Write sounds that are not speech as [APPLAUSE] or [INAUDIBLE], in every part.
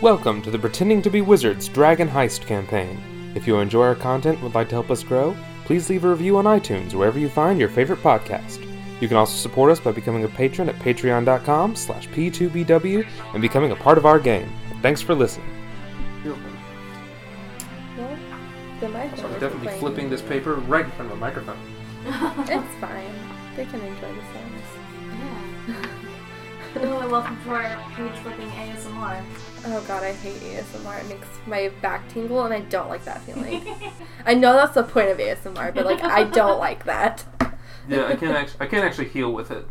Welcome to the Pretending to be Wizards Dragon Heist campaign. If you enjoy our content and would like to help us grow, please leave a review on iTunes or wherever you find your favorite podcast. You can also support us by becoming a patron at patreon.com slash p2bw and becoming a part of our game. Thanks for listening. Well, the microphone. So definitely flipping this paper right in front of a microphone. [LAUGHS] It's fine. They can enjoy the sounds. [LAUGHS] Hello and welcome to our page flipping ASMR. Oh god, I hate ASMR. It makes my back tingle, and I don't like that feeling. I know that's the point of ASMR, but like I don't [LAUGHS] like that. Yeah, I can actually, I can't actually heal with it.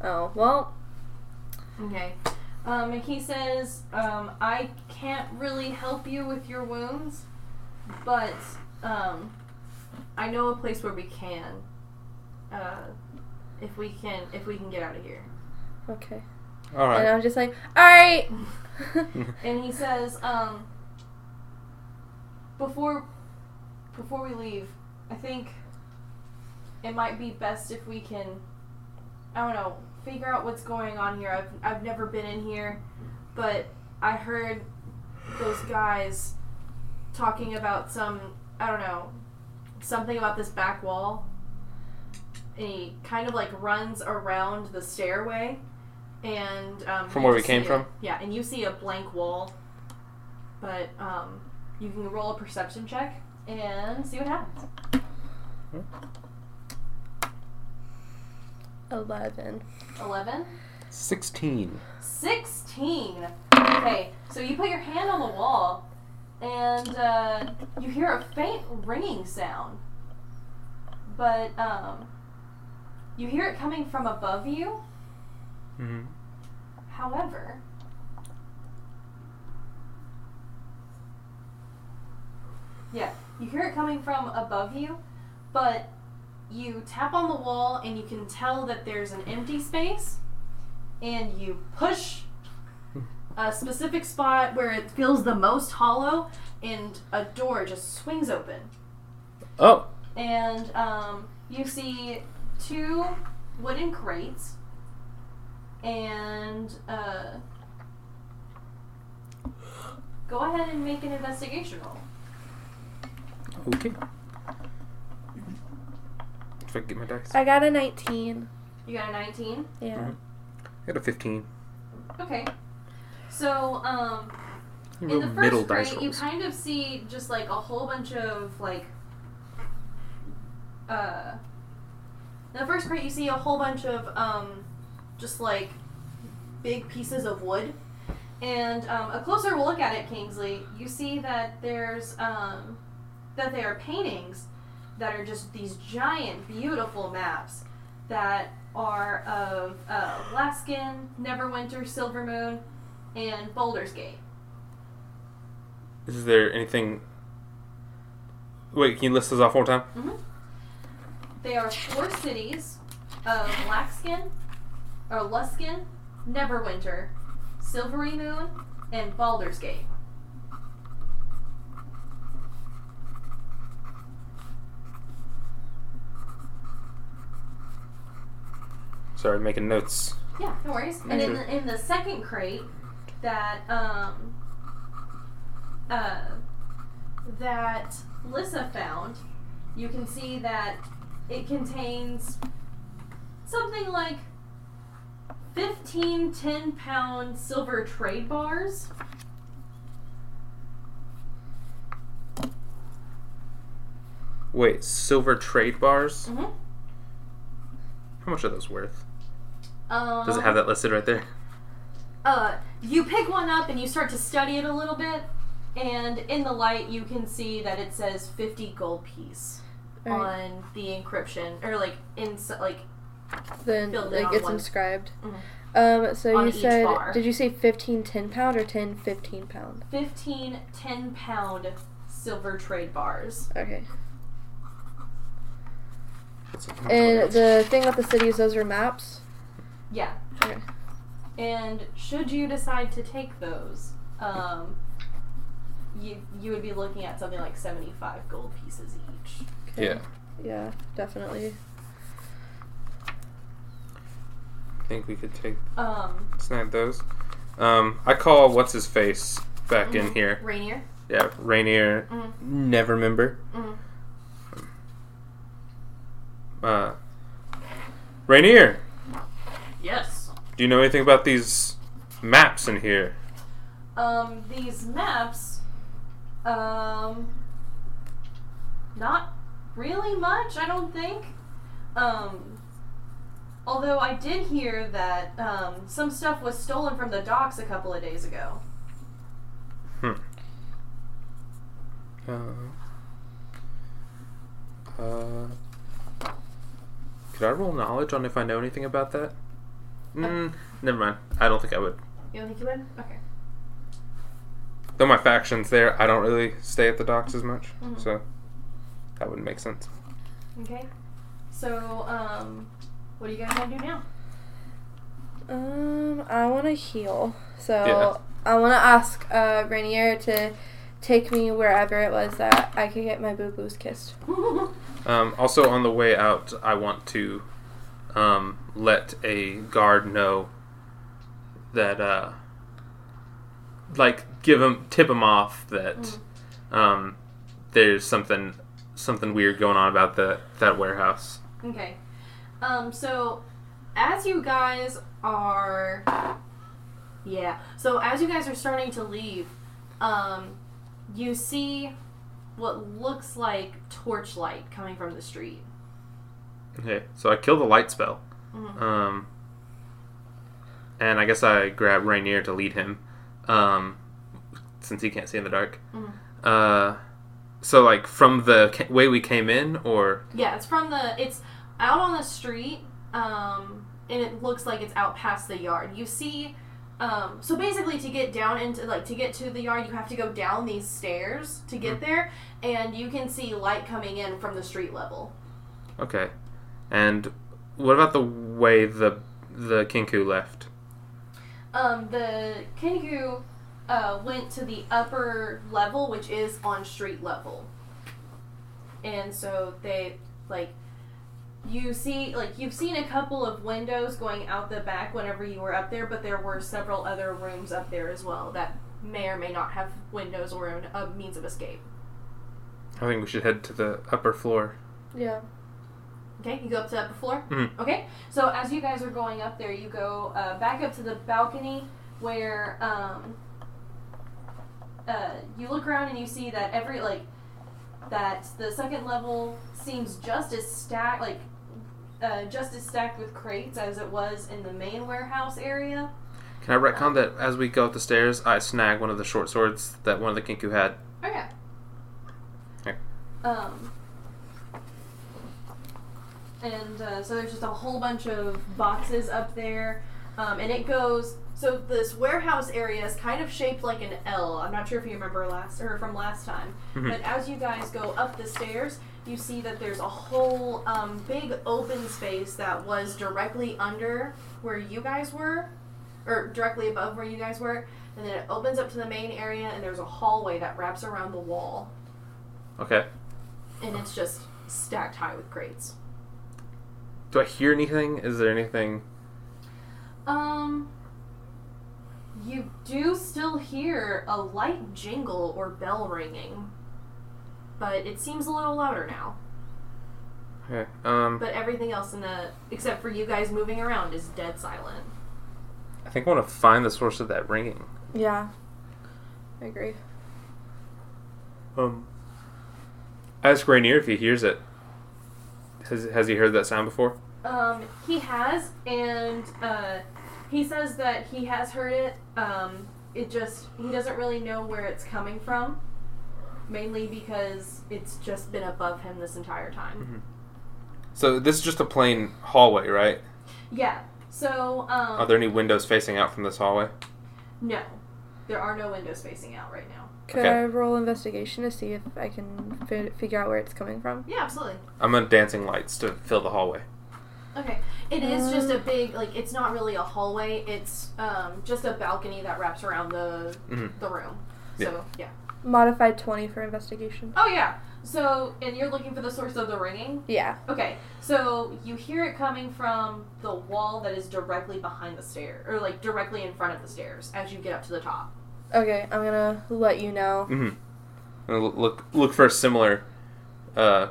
Oh well, Okay. Um, and he says, um, I can't really help you with your wounds, but um, I know a place where we can. Uh, if we can, if we can get out of here. okay. All And. I'm just like, all right. [LAUGHS] And he says, um, before before we leave, I think it might be best if we can, I don't know, figure out what's going on here. I've I've never been in here, but I heard those guys talking about some, I don't know, something about this back wall. And he kind of like runs around the stairway. And um, From where we came see a- from? yeah, and you see a blank wall, but um, you can roll a perception check and see what happens. Eleven. Eleven. 16. 16. Okay, so you put your hand on the wall and uh, you hear a faint ringing sound. But um, you hear it coming from above you. Mm-hmm. However, yeah, you hear it coming from above you, but you tap on the wall and you can tell that there's an empty space, and you push a specific spot where it feels the most hollow, and a door just swings open. Oh, And um, you see two wooden crates and uh, go ahead and make an investigation roll. okay. If I can get my dice. I got a nineteen. You got a 19. Yeah. Mhm. I got a 15. Okay. So, um, in Real the middle first dice crate, you rolls. kind of see just like a whole bunch of like. Uh, in the first crate, you see a whole bunch of um, just like big pieces of wood. And um, a closer look at it, Kingsley, you see that there's um, that they are paintings that are just these giant, beautiful maps that are of uh, Luskan, Neverwinter, Silvermoon, and Baldur's Gate. Is there anything. Wait, can you list those off one more time? They are four cities of Laxkin, or Luskan, Neverwinter, Silvery Moon, and Baldur's Gate. Sorry, making notes. Yeah, no worries. And in the, in the second crate that um uh that Lissa found, you can see that it contains something like 15 10 pound silver trade bars. Wait, silver trade bars? Mm-hmm. How much are those worth? Um, Does it have that listed right there? uh, you pick one up and you start to study it a little bit, and in the light you can see that it says 50 gold piece Alright. on the encryption, or like in like Then Filled in like on it's one. inscribed. Mhm. Um. So On you each said, bar. did you say 15 10 pound or 10 15 pound? 15 10 pound silver trade bars. Okay. And the thing with the cities, those are maps. Yeah. Okay. And should you decide to take those, um, you you would be looking at something like 75 gold pieces each. okay. Yeah. Yeah, definitely. I think we could take Um, snag those. Um, I call what's his face back in Mhm. here. Renaer. Yeah, Renaer, Mhm. Neverember. Mhm. Uh, Renaer, Yes. do you know anything about these maps in here? Um, these maps, um, not really much, I don't think. Um, although I did hear that um, some stuff was stolen from the docks a couple of days ago. Hmm. Uh, uh, could I roll knowledge on if I know anything about that? Mm, never mind. I don't think I would. You don't think you would? Okay. Though my faction's there, I don't really stay at the docks as much, Mhm. so that wouldn't make sense. Okay. So, um, what do you guys want to do now? Um, I want to heal. So Yeah. I want to ask uh, Renaer to take me wherever it was that I could get my boo boos kissed. [LAUGHS] Um, also, on the way out, I want to um, let a guard know that, uh, like, give him, tip him off that Mhm. um, there's something, something weird going on about the that warehouse. Okay. Um, so as you guys are Yeah. So as you guys are starting to leave, um, you see what looks like torchlight coming from the street. Okay, so I kill the light spell. Mhm. Um, and I guess I grab Renaer to lead him, um, since he can't see in the dark. Mhm. Uh, so like from the ca- way we came in, or Yeah, it's from the it's out on the street, um, and it looks like it's out past the yard. You see, um, so basically to get down into like to get to the yard, you have to go down these stairs to get there, and you can see light coming in from the street level. okay, and what about the way the the Kenku left? Um, the Kenku uh, went to the upper level, which is on street level, and so they like you see like you've seen a couple of windows going out the back whenever you were up there, but there were several other rooms up there as well that may or may not have windows or a means of escape. I think we should head to the upper floor. Yeah. Okay, you go up to the upper floor. Mhm. Okay, so as you guys are going up there, you go uh, back up to the balcony where um, uh, you look around and you see that every like that the second level seems just as stacked like uh, just as stacked with crates as it was in the main warehouse area. Can I retcon that as we go up the stairs, I snag one of the short swords that one of the Kenku had? Oh yeah. Okay. Um. And uh, so there's just a whole bunch of boxes up there, um, and it goes. So this warehouse area is kind of shaped like an L. I'm not sure if you remember last or from last time, Mhm. but as you guys go up the stairs, you see that there's a whole um, big open space that was directly under where you guys were, or directly above where you guys were, and then it opens up to the main area, and there's a hallway that wraps around the wall, Okay. and it's just stacked high with crates. Do I hear anything? Is there anything? Um, you do still hear a light jingle or bell ringing, but it seems a little louder now. Okay. Um, But everything else in the, except for you guys moving around, is dead silent. I think I want to find the source of that ringing. Yeah. I agree. Um, ask Rainier if he hears it. Has Has he heard that sound before? Um, he has, and uh, he says that he has heard it. Um, it just he doesn't really know where it's coming from, mainly because it's just been above him this entire time. So this is just a plain hallway, right? Yeah. So um, Are there any windows facing out from this hallway? no, there are no windows facing out right now. Could Okay. I roll investigation to see if I can fi- figure out where it's coming from? Yeah, absolutely. I'm on dancing lights to fill the hallway. Okay. It is just a Um, big like it's not really a hallway. It's um, just a balcony that wraps around the Mhm. the room. Yeah. So yeah. Modified 20 for investigation. Oh yeah. So and you're looking for the source of the ringing. Yeah. Okay, so you hear it coming from the wall that is directly behind the stair, or like directly in front of the stairs as you get up to the top. Okay, I'm gonna let you know. Mm-hmm. Look look for a similar, uh,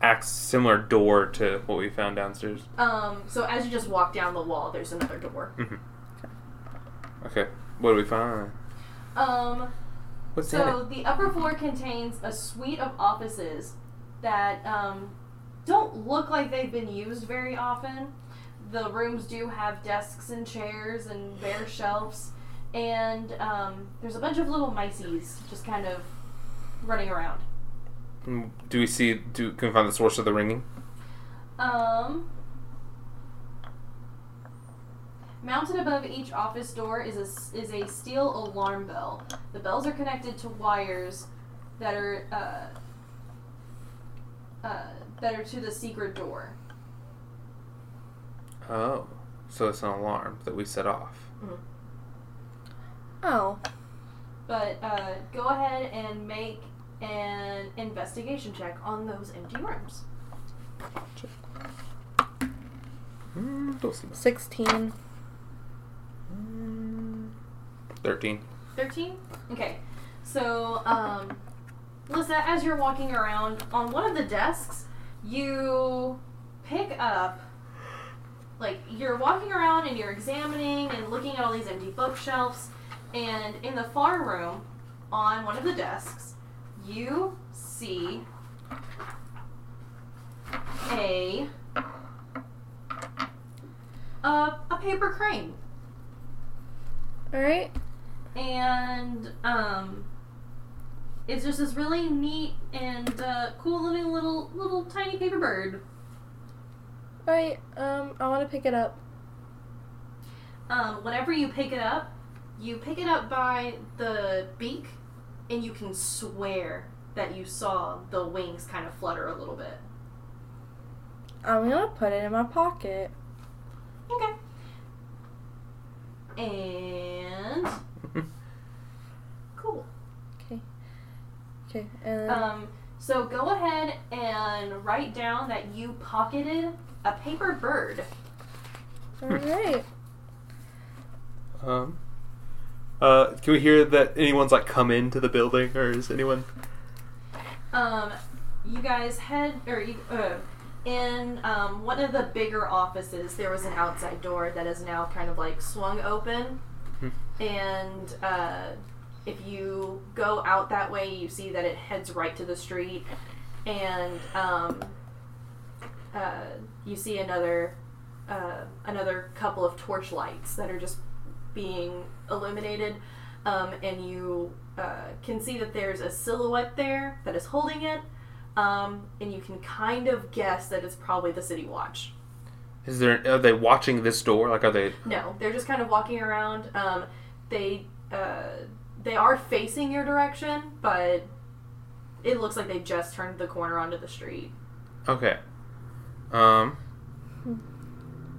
act similar door to what we found downstairs. Um, so as you just walk down the wall, there's another door. Okay, what do we find? Um, What's so it? the upper floor contains a suite of offices that um, don't look like they've been used very often. The rooms do have desks and chairs and bare shelves, and um, there's a bunch of little mices just kind of running around. Mm, Do we see? Do can we find the source of the ringing? Um, mounted above each office door is a s- is a steel alarm bell. The bells are connected to wires that are uh, uh, that are to the secret door. Oh, so it's an alarm that we set off. Oh, But uh, go ahead and make an investigation check on those empty rooms. Mm, those- 16. Thirteen. 13? Okay. So, um, Lisa, as you're walking around, on one of the desks, you pick up, like, you're walking around and you're examining and looking at all these empty bookshelves, and in the far room, on one of the desks, you see a a, a paper crane Alright. and um, it's just this really neat and uh, cool looking little little tiny paper bird. Alright, um, I want to pick it up. Um, whenever you pick it up, you pick it up by the beak, and you can swear that you saw the wings kind of flutter a little bit. I'm gonna put it in my pocket. Okay. And [LAUGHS] cool. Okay. Okay, and Um, so go ahead and write down that you pocketed a paper bird. alright. [LAUGHS] Um. Uh, can we hear that anyone's like come into the building, or is anyone? Um, you guys head or you, uh, in um, one of the bigger offices. There was an outside door that is now kind of like swung open, Hmm. and uh, if you go out that way, you see that it heads right to the street, and um, uh, you see another uh, another couple of torch lights that are just being illuminated, um, and you uh, can see that there's a silhouette there that is holding it, um, and you can kind of guess that it's probably the City Watch. Is there? Are they watching this door? Like, are they? No, they're just kind of walking around. Um, they uh, they are facing your direction, but it looks like they just turned the corner onto the street. Okay. Um.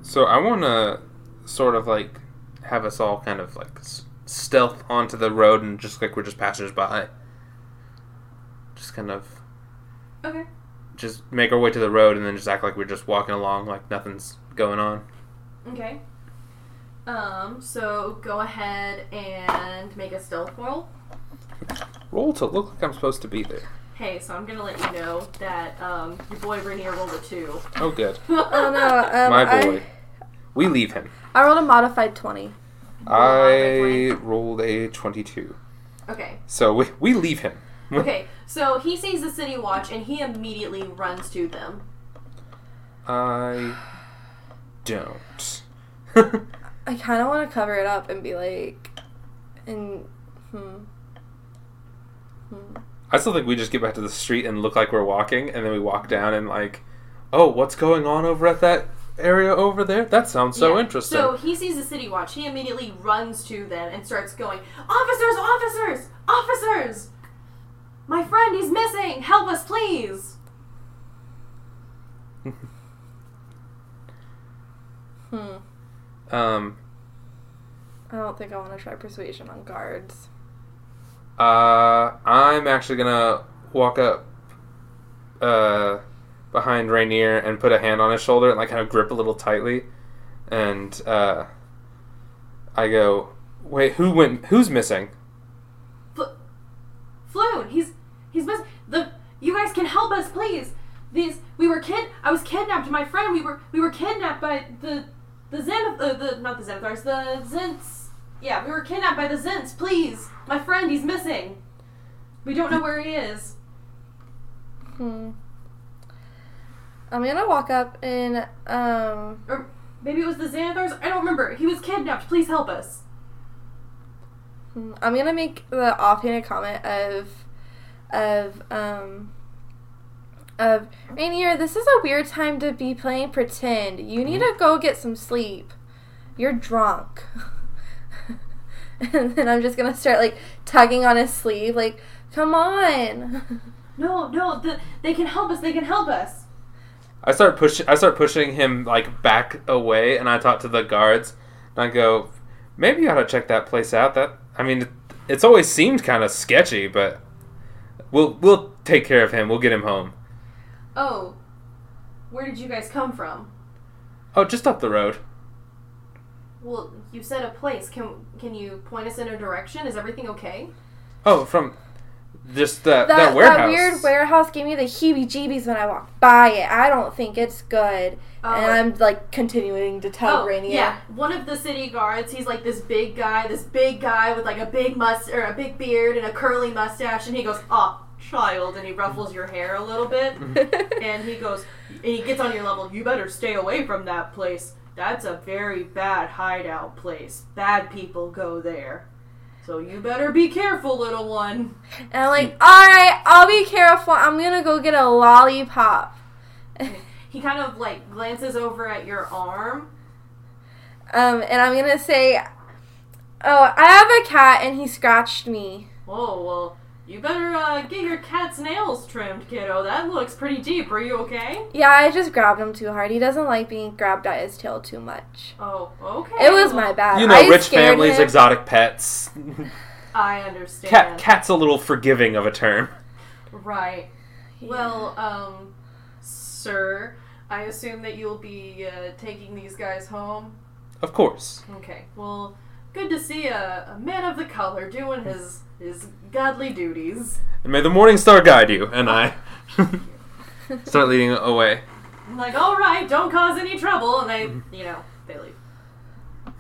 So I want to sort of like have us all kind of like s- stealth onto the road and just like we're just passersby. Just kind of Okay. just make our way to the road and then just act like we're just walking along like nothing's going on. Okay. Um, so go ahead and make a stealth roll. Roll to look like I'm supposed to be there. Hey, so I'm gonna let you know that um, your boy Renaer rolled a two. Oh, good. [LAUGHS] Oh no, um, My boy. I, We leave him. I rolled a modified 20. I rolled a 22. Okay. So we, we leave him. [LAUGHS] Okay. So he sees the city watch and he immediately runs to them. I don't. I kind of want to cover it up and be like, and hmm, hmm. I still think we just get back to the street and look like we're walking, and then we walk down and like, oh, what's going on over at that area over there? That sounds so Yeah. interesting. So he sees the city watch. He immediately runs to them and starts going, "Officers! Officers! Officers! My friend, he's missing! Help us, please!" [LAUGHS] hmm. um, I don't think I want to try persuasion on guards. uh, I'm actually gonna walk up, uh, behind Renaer and put a hand on his shoulder and like kind of grip a little tightly, and uh, I go, Wait, who went? Who's missing? Fl- Floon, he's he's miss the. You guys can help us, please. These we were kid. I was kidnapped. My friend. We were we were kidnapped by the the Zen uh, the not the Xanathars the Zhents. Yeah, we were kidnapped by the Zhents. Please, my friend. He's missing. We don't know where he is. Hmm. I'm gonna walk up and um Or maybe it was the Xanathars. I don't remember. He was kidnapped. Please help us. hmm, I'm gonna make the offhanded comment of of um of Renaer, this is a weird time to be playing pretend. You need to go get some sleep. You're drunk. [LAUGHS] and then I'm just gonna start like tugging on his sleeve, like, come on. [LAUGHS] No, no. The, they can help us. They can help us. I start pushing. I start pushing him like back away, and I talk to the guards. And I go, maybe you ought to check that place out. That I mean, it's always seemed kind of sketchy, but we'll we'll take care of him. We'll get him home. Oh, where did you guys come from? Oh, just up the road. Well, you said a place. Can can you point us in a direction? Is everything okay? Oh, from just that that, that, warehouse. that weird warehouse gave me the heebie-jeebies when I walked by it. I don't think it's good. Oh. And I'm like continuing to tug Oh, Renaer. yeah. One of the city guards, he's like this big guy, this big guy with like a big must or a big beard and a curly mustache, and he goes, "Ah, child," and he ruffles your hair a little bit, [LAUGHS] and he goes, and he gets on your level. You better stay away from that place. That's a very bad hideout place. Bad people go there. So you better be careful, little one. And I'm like, all right, I'll be careful. I'm gonna go get a lollipop. [LAUGHS] He kind of like glances over at your arm. Um, and I'm gonna say, oh, I have a cat and he scratched me. Oh well, you better uh, get your cat's nails trimmed, kiddo. That looks pretty deep. Are you okay? Yeah, I just grabbed him too hard. He doesn't like being grabbed at his tail too much. Oh, okay. It was my bad. You know, I rich scared families, him. exotic pets. [LAUGHS] I understand. Cat cat's a little forgiving of a term. Right. Yeah. Well, um, sir, I assume that you'll be uh, taking these guys home. Of course. Okay. Well, good to see a, a man of the color doing his his godly duties. And may the morning star guide you. And I [LAUGHS] start leading away. I'm like, all right, don't cause any trouble, and they, you know, they leave.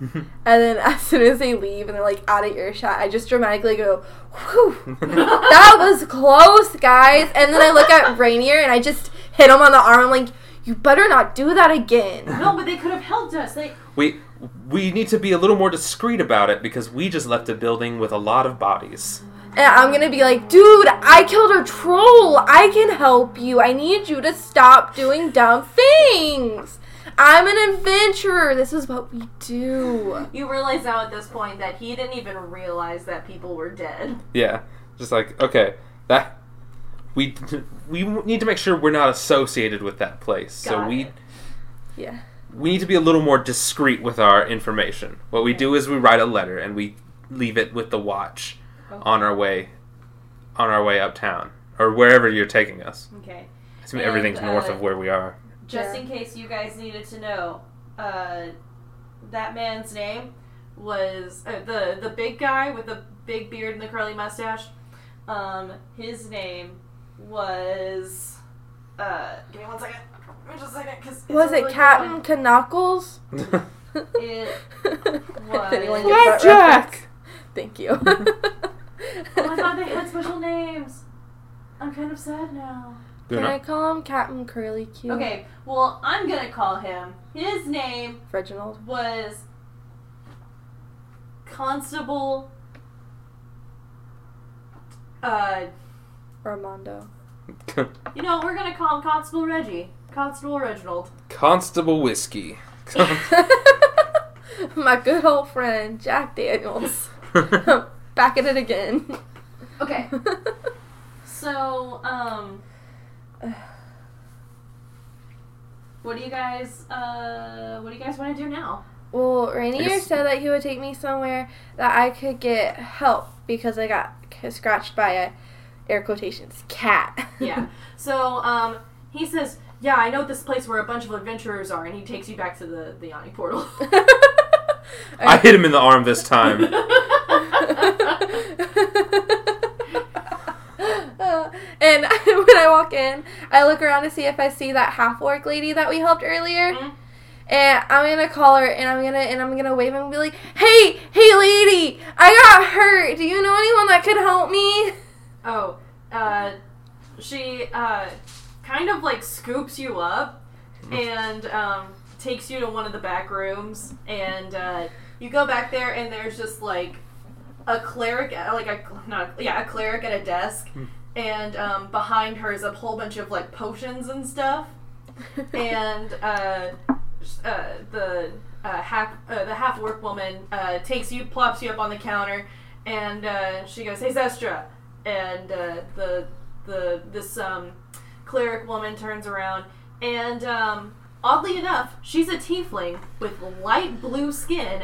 [LAUGHS] And then as soon as they leave and they're like out of earshot, I just dramatically go, whew, [LAUGHS] that was close, guys. And then I look at Renaer and I just hit him on the arm. I'm like, you better not do that again. No, but they could have helped us. They. we we need to be a little more discreet about it because we just left a building with a lot of bodies. And I'm gonna be like, dude, I killed a troll. I can help you. I need you to stop doing dumb things. I'm an adventurer. This is what we do. You realize now at this point that he didn't even realize that people were dead. Yeah, just like okay, that we [LAUGHS] we need to make sure we're not associated with that place. so we it. Yeah. We need to be a little more discreet with our information. What we do is we write a letter and we leave it with the watch on our way on our way uptown or wherever you're taking us. Okay. I assume And, everything's north uh, of where we are. Just Yeah. in case you guys needed to know, uh, that man's name was uh, the the big guy with the big beard and the curly mustache. Um, his name was. Uh, give me one second. Give me just a second, cause Was it really Captain Knuckles? It [LAUGHS] was- Anyone get that reference? Flapjack. Thank you. Oh, I thought they had special [LAUGHS] names. I'm kind of sad now. Do Can not- I call him Captain Curly Q? Okay, well, I'm gonna call him. His name Reginald. was Constable. Uh, Armando. you know, we're gonna call him Constable Reggie. Constable Reginald. Constable Whiskey. [LAUGHS] My good old friend, Jack Daniels. [LAUGHS] Back at it again. Okay, [LAUGHS] so, um. What do you guys, uh, what do you guys want to do now? well, I Renaer guess- said that he would take me somewhere that I could get help because I got scratched by a, air quotations, cat. Yeah. So, um, he says, yeah, I know this place where a bunch of adventurers are, and he takes you back to the, the Yawning Portal. [LAUGHS] I hit him in the arm this time. [LAUGHS] [LAUGHS] And when I walk in, I look around to see if I see that half orc lady that we helped earlier. Mhm. And I'm gonna call her and I'm gonna and I'm gonna wave and be like, Hey, hey lady, I got hurt. Do you know anyone that could help me? Oh, uh, she uh, kind of like scoops you up and um, takes you to one of the back rooms, and uh, you go back there, and there's just like a cleric, at- like a not yeah, a cleric at a desk, and um, behind her is a whole bunch of like potions and stuff, [LAUGHS] and uh, uh, the uh, half uh, the half orc woman uh, takes you, plops you up on the counter, and uh, she goes, "Hey, Zestra," and uh, the the this um, cleric woman turns around, and um, oddly enough, she's a tiefling with light blue skin.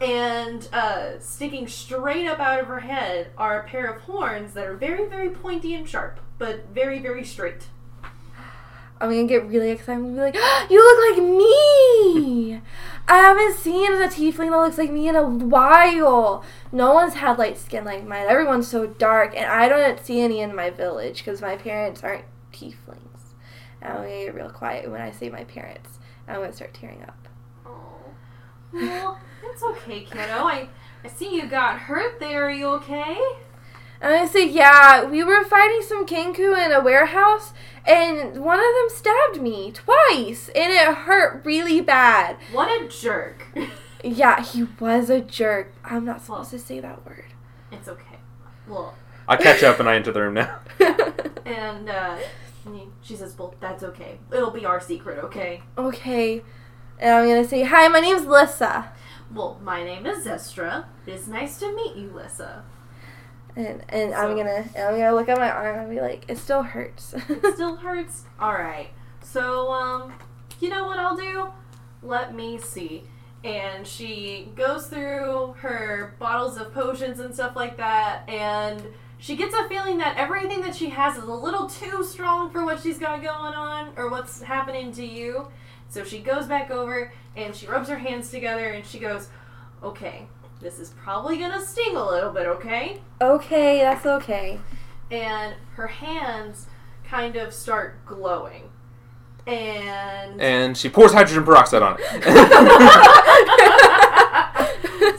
And uh, sticking straight up out of her head are a pair of horns that are very, very pointy and sharp, but very, very straight. I'm gonna get really excited and be like, [GASPS] You look like me! I haven't seen a tiefling that looks like me in a while. No one's had light skin like mine. Everyone's so dark, and I don't see any in my village because my parents aren't tieflings. And I'm gonna get real quiet when I say my parents. And I'm gonna start tearing up. Oh, well, it's okay, kiddo. I, I see you got hurt there. Are you okay? And I say, Yeah, we were fighting some Kenku in a warehouse, and one of them stabbed me twice, and it hurt really bad. What a jerk. Yeah, he was a jerk. I'm not supposed to say that word. it's okay. Well, I catch up and I enter the room now. [LAUGHS] and uh, she says, "Well, that's okay. It'll be our secret, okay?" okay. And I'm gonna say, Hi, my name's Lissa. Well, my name is Zestra. It's nice to meet you, Lissa. And and I'm gonna and I'm gonna look at my arm and be like, it still hurts. [LAUGHS] It still hurts. All right. So, um, you know what I'll do? Let me see. And she goes through her bottles of potions and stuff like that, and she gets a feeling that everything that she has is a little too strong for what she's got going on or what's happening to you. So she goes back over and she rubs her hands together and she goes, "Okay, this is probably gonna sting a little bit, okay?" okay, that's okay. and her hands kind of start glowing. And And she pours hydrogen peroxide on it.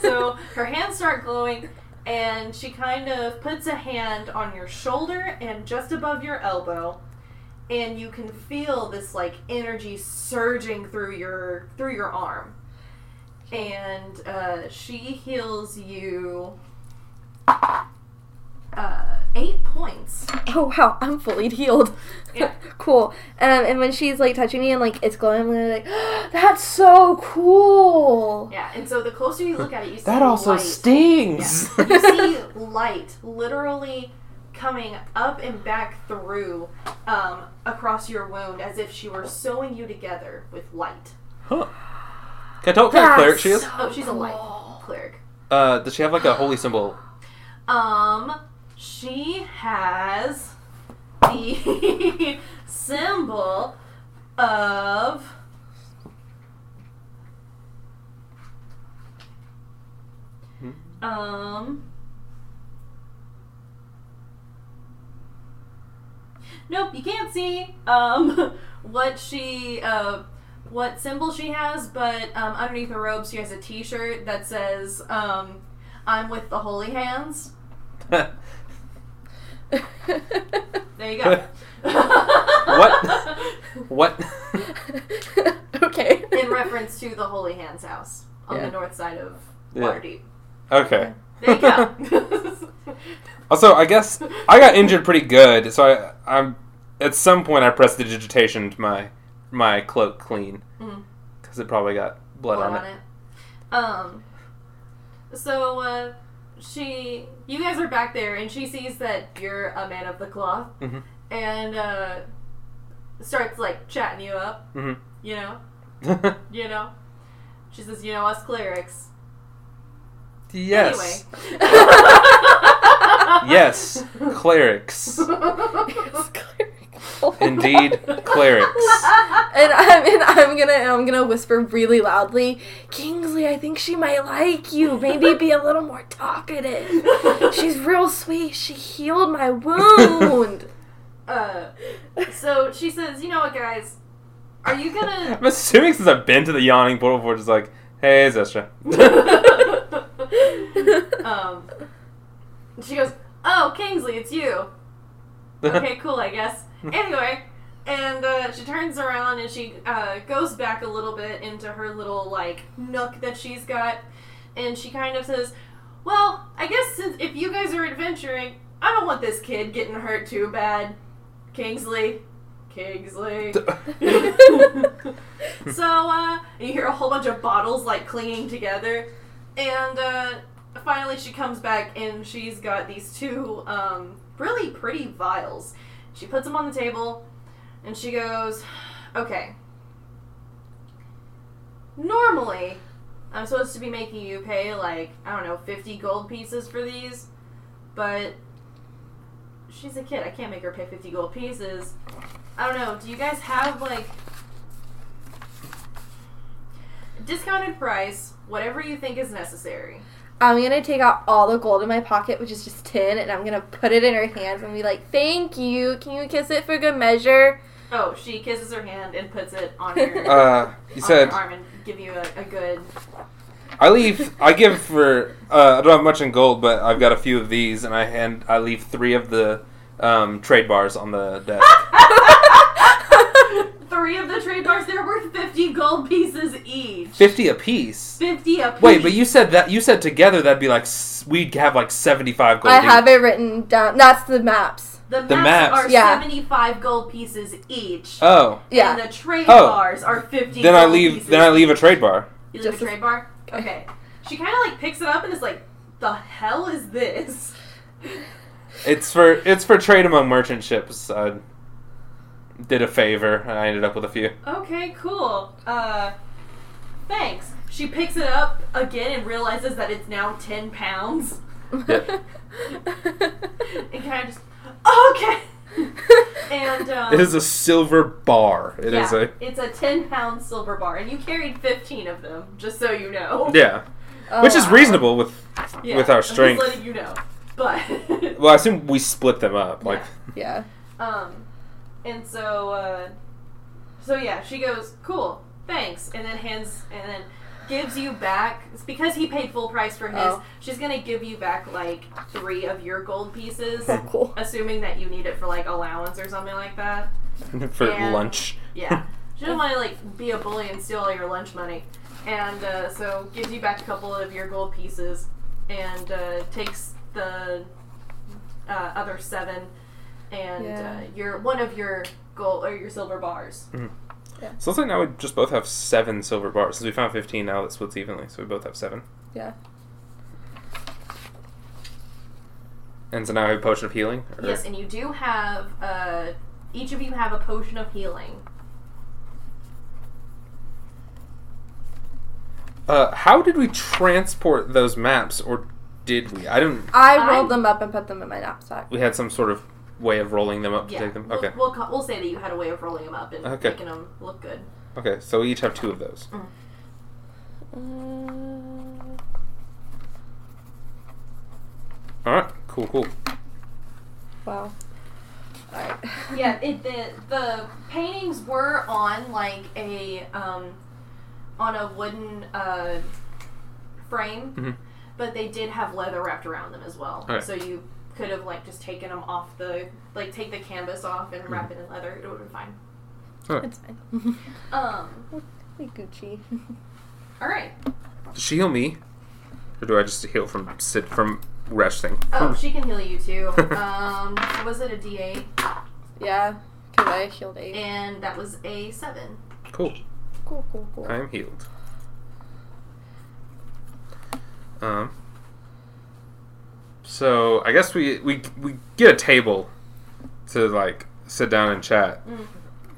[LAUGHS] so her hands start glowing and she kind of puts a hand on your shoulder and just above your elbow and you can feel this like energy surging through your through your arm. And uh, she heals you uh, points Oh wow, I'm fully healed. Yeah. [LAUGHS] cool. Um, and when she's like touching me and like it's glowing, I'm gonna like, [GASPS] that's so cool. Yeah, and so the closer you look at it, you see that also light. stings. you [LAUGHS] see light literally coming up and back through um, across your wound as if she were sewing you together with light. Huh. Can I tell what kind of cleric she is? so Oh, she's a light cool. cleric. Uh, does she have like a holy symbol? Um, she has the [LAUGHS] symbol of Hmm. um Nope, you can't see um [LAUGHS] what she uh what symbol she has, but um, underneath her robe she has a t-shirt that says um I'm with the holy hands. [LAUGHS] [LAUGHS] There you go. [LAUGHS] What? what? [LAUGHS] okay. In reference to the Holy Hands house on Yeah. the north side of Yeah. Waterdeep. Okay. There you go. Also, I guess I got injured pretty good, so I, I'm at some point I prestidigitation to my my cloak clean because it probably got blood, Blood on, it. Um. So uh, she, you guys are back there, and she sees that you're a man of the cloth, Mhm. and uh, starts like chatting you up. Mhm. You know, [LAUGHS] you know. She says, "You know us clerics." yes. Anyway. [LAUGHS] Yes. Clerics. [LAUGHS] It's cleric. [LAUGHS] Indeed, clerics. And I'm and I'm gonna and I'm gonna whisper really loudly, Kingsley, I think she might like you. Maybe be a little more talkative. She's real sweet. She healed my wound. [LAUGHS] Uh, so she says, you know what, guys? Are you gonna? I'm assuming since I've been to the yawning portal before, just like, hey, Zestra. [LAUGHS] um, she goes, "Oh, Kingsley, it's you." Okay, [LAUGHS] cool, I guess. Anyway, and uh, she turns around and she uh, goes back a little bit into her little like nook that she's got, and she kind of says, "Well, I guess since if you guys are adventuring, I don't want this kid getting hurt too bad, Kingsley." Kingsley. [LAUGHS] [LAUGHS] so, uh, you hear a whole bunch of bottles like clinging together, and uh, finally she comes back and she's got these two um, really pretty vials. She puts them on the table, and she goes, "Okay. Normally, I'm supposed to be making you pay like I don't know, fifty gold pieces for these, but." She's a kid. I can't make her pay 50 gold pieces. I don't know. Do you guys have like discounted price, whatever you think is necessary? I'm gonna take out all the gold in my pocket, which is just tin, and I'm gonna put it in her hands and be like, "Thank you. Can you kiss it for good measure?" Oh, she kisses her hand and puts it on [LAUGHS] your, Uh, you on said your arm and give you a, a good. I leave. I give for. Uh, I don't have much in gold, but I've got a few of these, and I hand. I leave three of the um, trade bars on the desk. [LAUGHS] Three of the trade bars, they're worth 50 gold pieces each. Fifty apiece. 50 a piece. Wait, but you said that you said together that'd be like we'd have like seventy five gold. I each. have it written down. That's the maps. The maps, the maps. are Yeah. 75 gold pieces each. Oh, Yeah. And the trade Oh. bars are 50 then I leave. pieces Then I leave a trade bar. You leave Just a a- trade bar? [LAUGHS] Okay. Okay. She kind of like picks it up and is like, the hell is this? It's for it's for trade among merchant ships. I did a favor. and I ended up with a few. Okay, cool. Uh, thanks. She picks it up again and realizes that it's now 10 pounds. Yep. [LAUGHS] And kind of just, okay. And, um, It is a silver bar. It is yeah, a it's a 10 pound silver bar, and you carried 15 of them, just so you know. yeah, Oh, which is reasonable with Yeah, with our I'm just strength. letting you know. But, Well, I assume we split them up. Like Yeah. Um, and so, uh, so yeah, she goes, "Cool, thanks," and then hands and then gives you back. It's because he paid full price for his. Oh. She's gonna give you back like three of your gold pieces, Oh, [LAUGHS] cool. assuming that you need it for like allowance or something like that. [LAUGHS] for And- lunch. Yeah, she doesn't want to like be a bully and steal all your lunch money, and uh, so gives you back a couple of your gold pieces, and uh, takes the uh, other seven, and Yeah. uh, your one of your gold or your silver bars. So looks like now we just both have seven silver bars. Since we found fifteen, now that splits evenly, so we both have seven. Yeah. And so now I have a potion of healing. or- Yes, and you do have uh, each of you have a potion of healing. Uh, how did we transport those maps, or did we? I didn't. I I- rolled them up and put them in my knapsack. We had some sort of way of rolling them up to Yeah, take them. we'll, Okay. we'll, we'll say that you had a way of rolling them up and Okay. making them look good. Okay. So we each have two of those. Uh, All right. Cool. Cool. wow. Alright. [LAUGHS] yeah, it, the the paintings were on like a um, on a wooden uh, frame, Mhm. but they did have leather wrapped around them as well. Okay. So you could have like just taken them off the like take the canvas off and wrap it in leather. It would have been fine. It's fine. [LAUGHS] Um. Like Gucci. [LAUGHS] All right. Does she heal me, or do I just heal from sit from resting? Oh, she can heal you too. [LAUGHS] um, was it a D eight? yeah. Because I healed eight. And that was a seven. Cool. Cool, cool, cool. I am healed. Um. So I guess we we we get a table to like sit down and chat. Mm.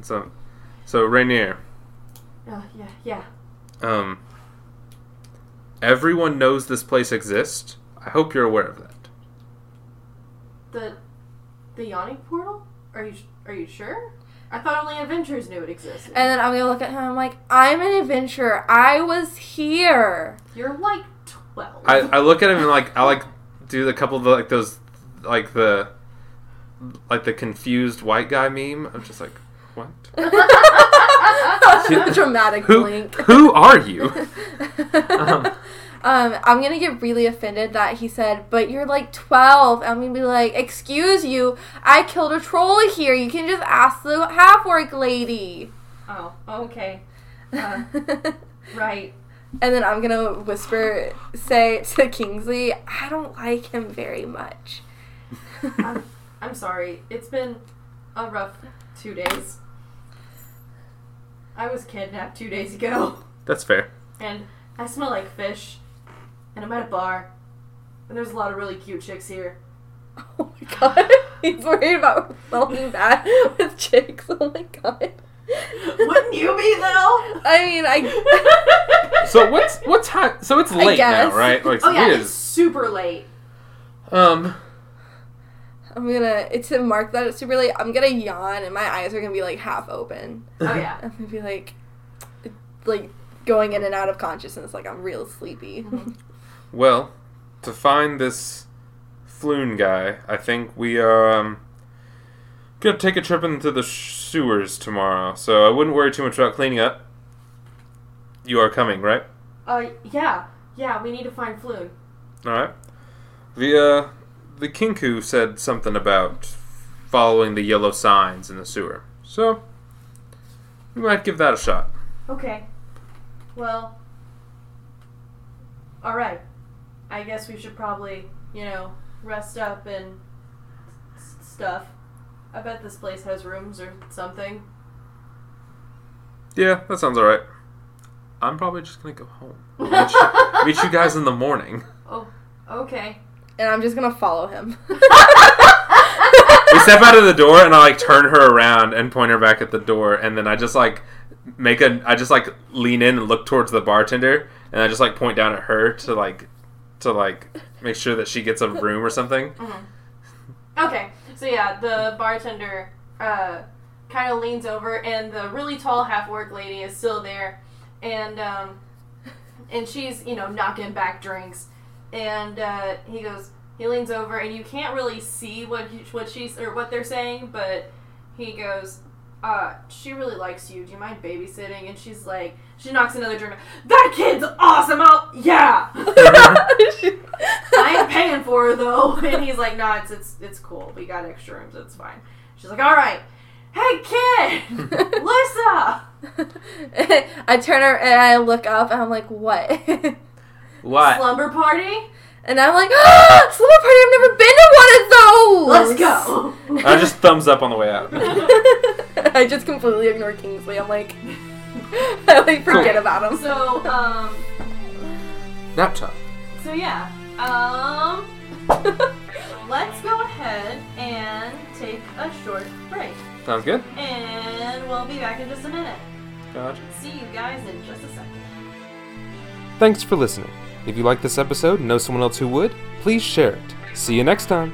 So, so Renaer, Oh yeah, yeah. um, everyone knows this place exists. I hope you're aware of that. The the yawning portal. Are you are you sure? I thought only adventurers knew it existed. And then I'm gonna look at him. I'm like, I'm an adventurer. I was here. You're like twelve. I, I look at him and like I like do the couple of the, like those like the like the confused white guy meme. I'm just like, what? [LAUGHS] Dramatic Who blink. who are you? Um, [LAUGHS] Um, I'm gonna get really offended that he said, "But you're like 12." I'm gonna be like, "Excuse you, I killed a troll here. You can just ask the half orc lady." oh, okay. Uh, [LAUGHS] right. And then I'm gonna whisper, say to Kingsley, "I don't like him very much." I'm, I'm sorry. It's been a rough two days. I was kidnapped two days ago, That's fair. and I smell like fish, and I'm at a bar, and there's a lot of really cute chicks here. oh my [LAUGHS] god, he's worried about smelling bad with chicks. Oh my god. Wouldn't you be though? I mean, I. [LAUGHS] So what's what's hot? So it's late now, right? Like oh yeah, it it's super late. Um. I'm gonna It's to mark that it's super late. I'm gonna yawn and my eyes are gonna be like half open. Oh yeah. [LAUGHS] I'm gonna be like, like going in and out of consciousness. Like I'm real sleepy. [LAUGHS] Well, to find this Floon guy, I think we are um, gonna take a trip into the sh- sewers tomorrow. So I wouldn't worry too much about cleaning up. You are coming, right? Uh yeah, yeah. We need to find Floon. All right. The uh, the Kenku said something about following the yellow signs in the sewer. So we might give that a shot. Okay. Well. All right. I guess we should probably, you know, rest up and s- stuff. I bet this place has rooms or something. Yeah, that sounds all right. I'm probably just gonna go home. [LAUGHS] Meet you, meet you guys in the morning. Oh, okay. and I'm just gonna follow him. we step out of the door and I like turn her around and point her back at the door and then I just like make a I just like lean in and look towards the bartender and I just like point down at her to like to like make sure that she gets a room or something. Mm-hmm. Okay. So yeah, the bartender uh, kind of leans over, and the really tall half orc lady is still there, and um, and she's you know knocking back drinks, and uh, he goes, he leans over, and you can't really see what he, what she's or what they're saying, but he goes, uh, she really likes you. Do you mind babysitting? And she's like, she knocks another drink. That kid's awesome. I'll, yeah. [LAUGHS] [LAUGHS] [LAUGHS] I ain't paying for her though. [LAUGHS] And he's like, no, it's it's it's cool. We got extra rooms. It's fine. She's like, all right. Hey kid, [LAUGHS] Lisa. [LAUGHS] I turn her and I look up and I'm like, what? What? Slumber party. and I'm like, ah, slumber party. I've never been to one of those. Let's go. I just thumbs up on the way out. I just completely ignore Kingsley. I'm like, I like forget Cool. about him. So um, Nap time. so yeah. Um, [LAUGHS] let's go ahead and take a short break, Sounds good. and we'll be back in just a minute. Gotcha. See you guys in just a second. Thanks for listening. If you like this episode and know someone else who would, please share it. See you next time.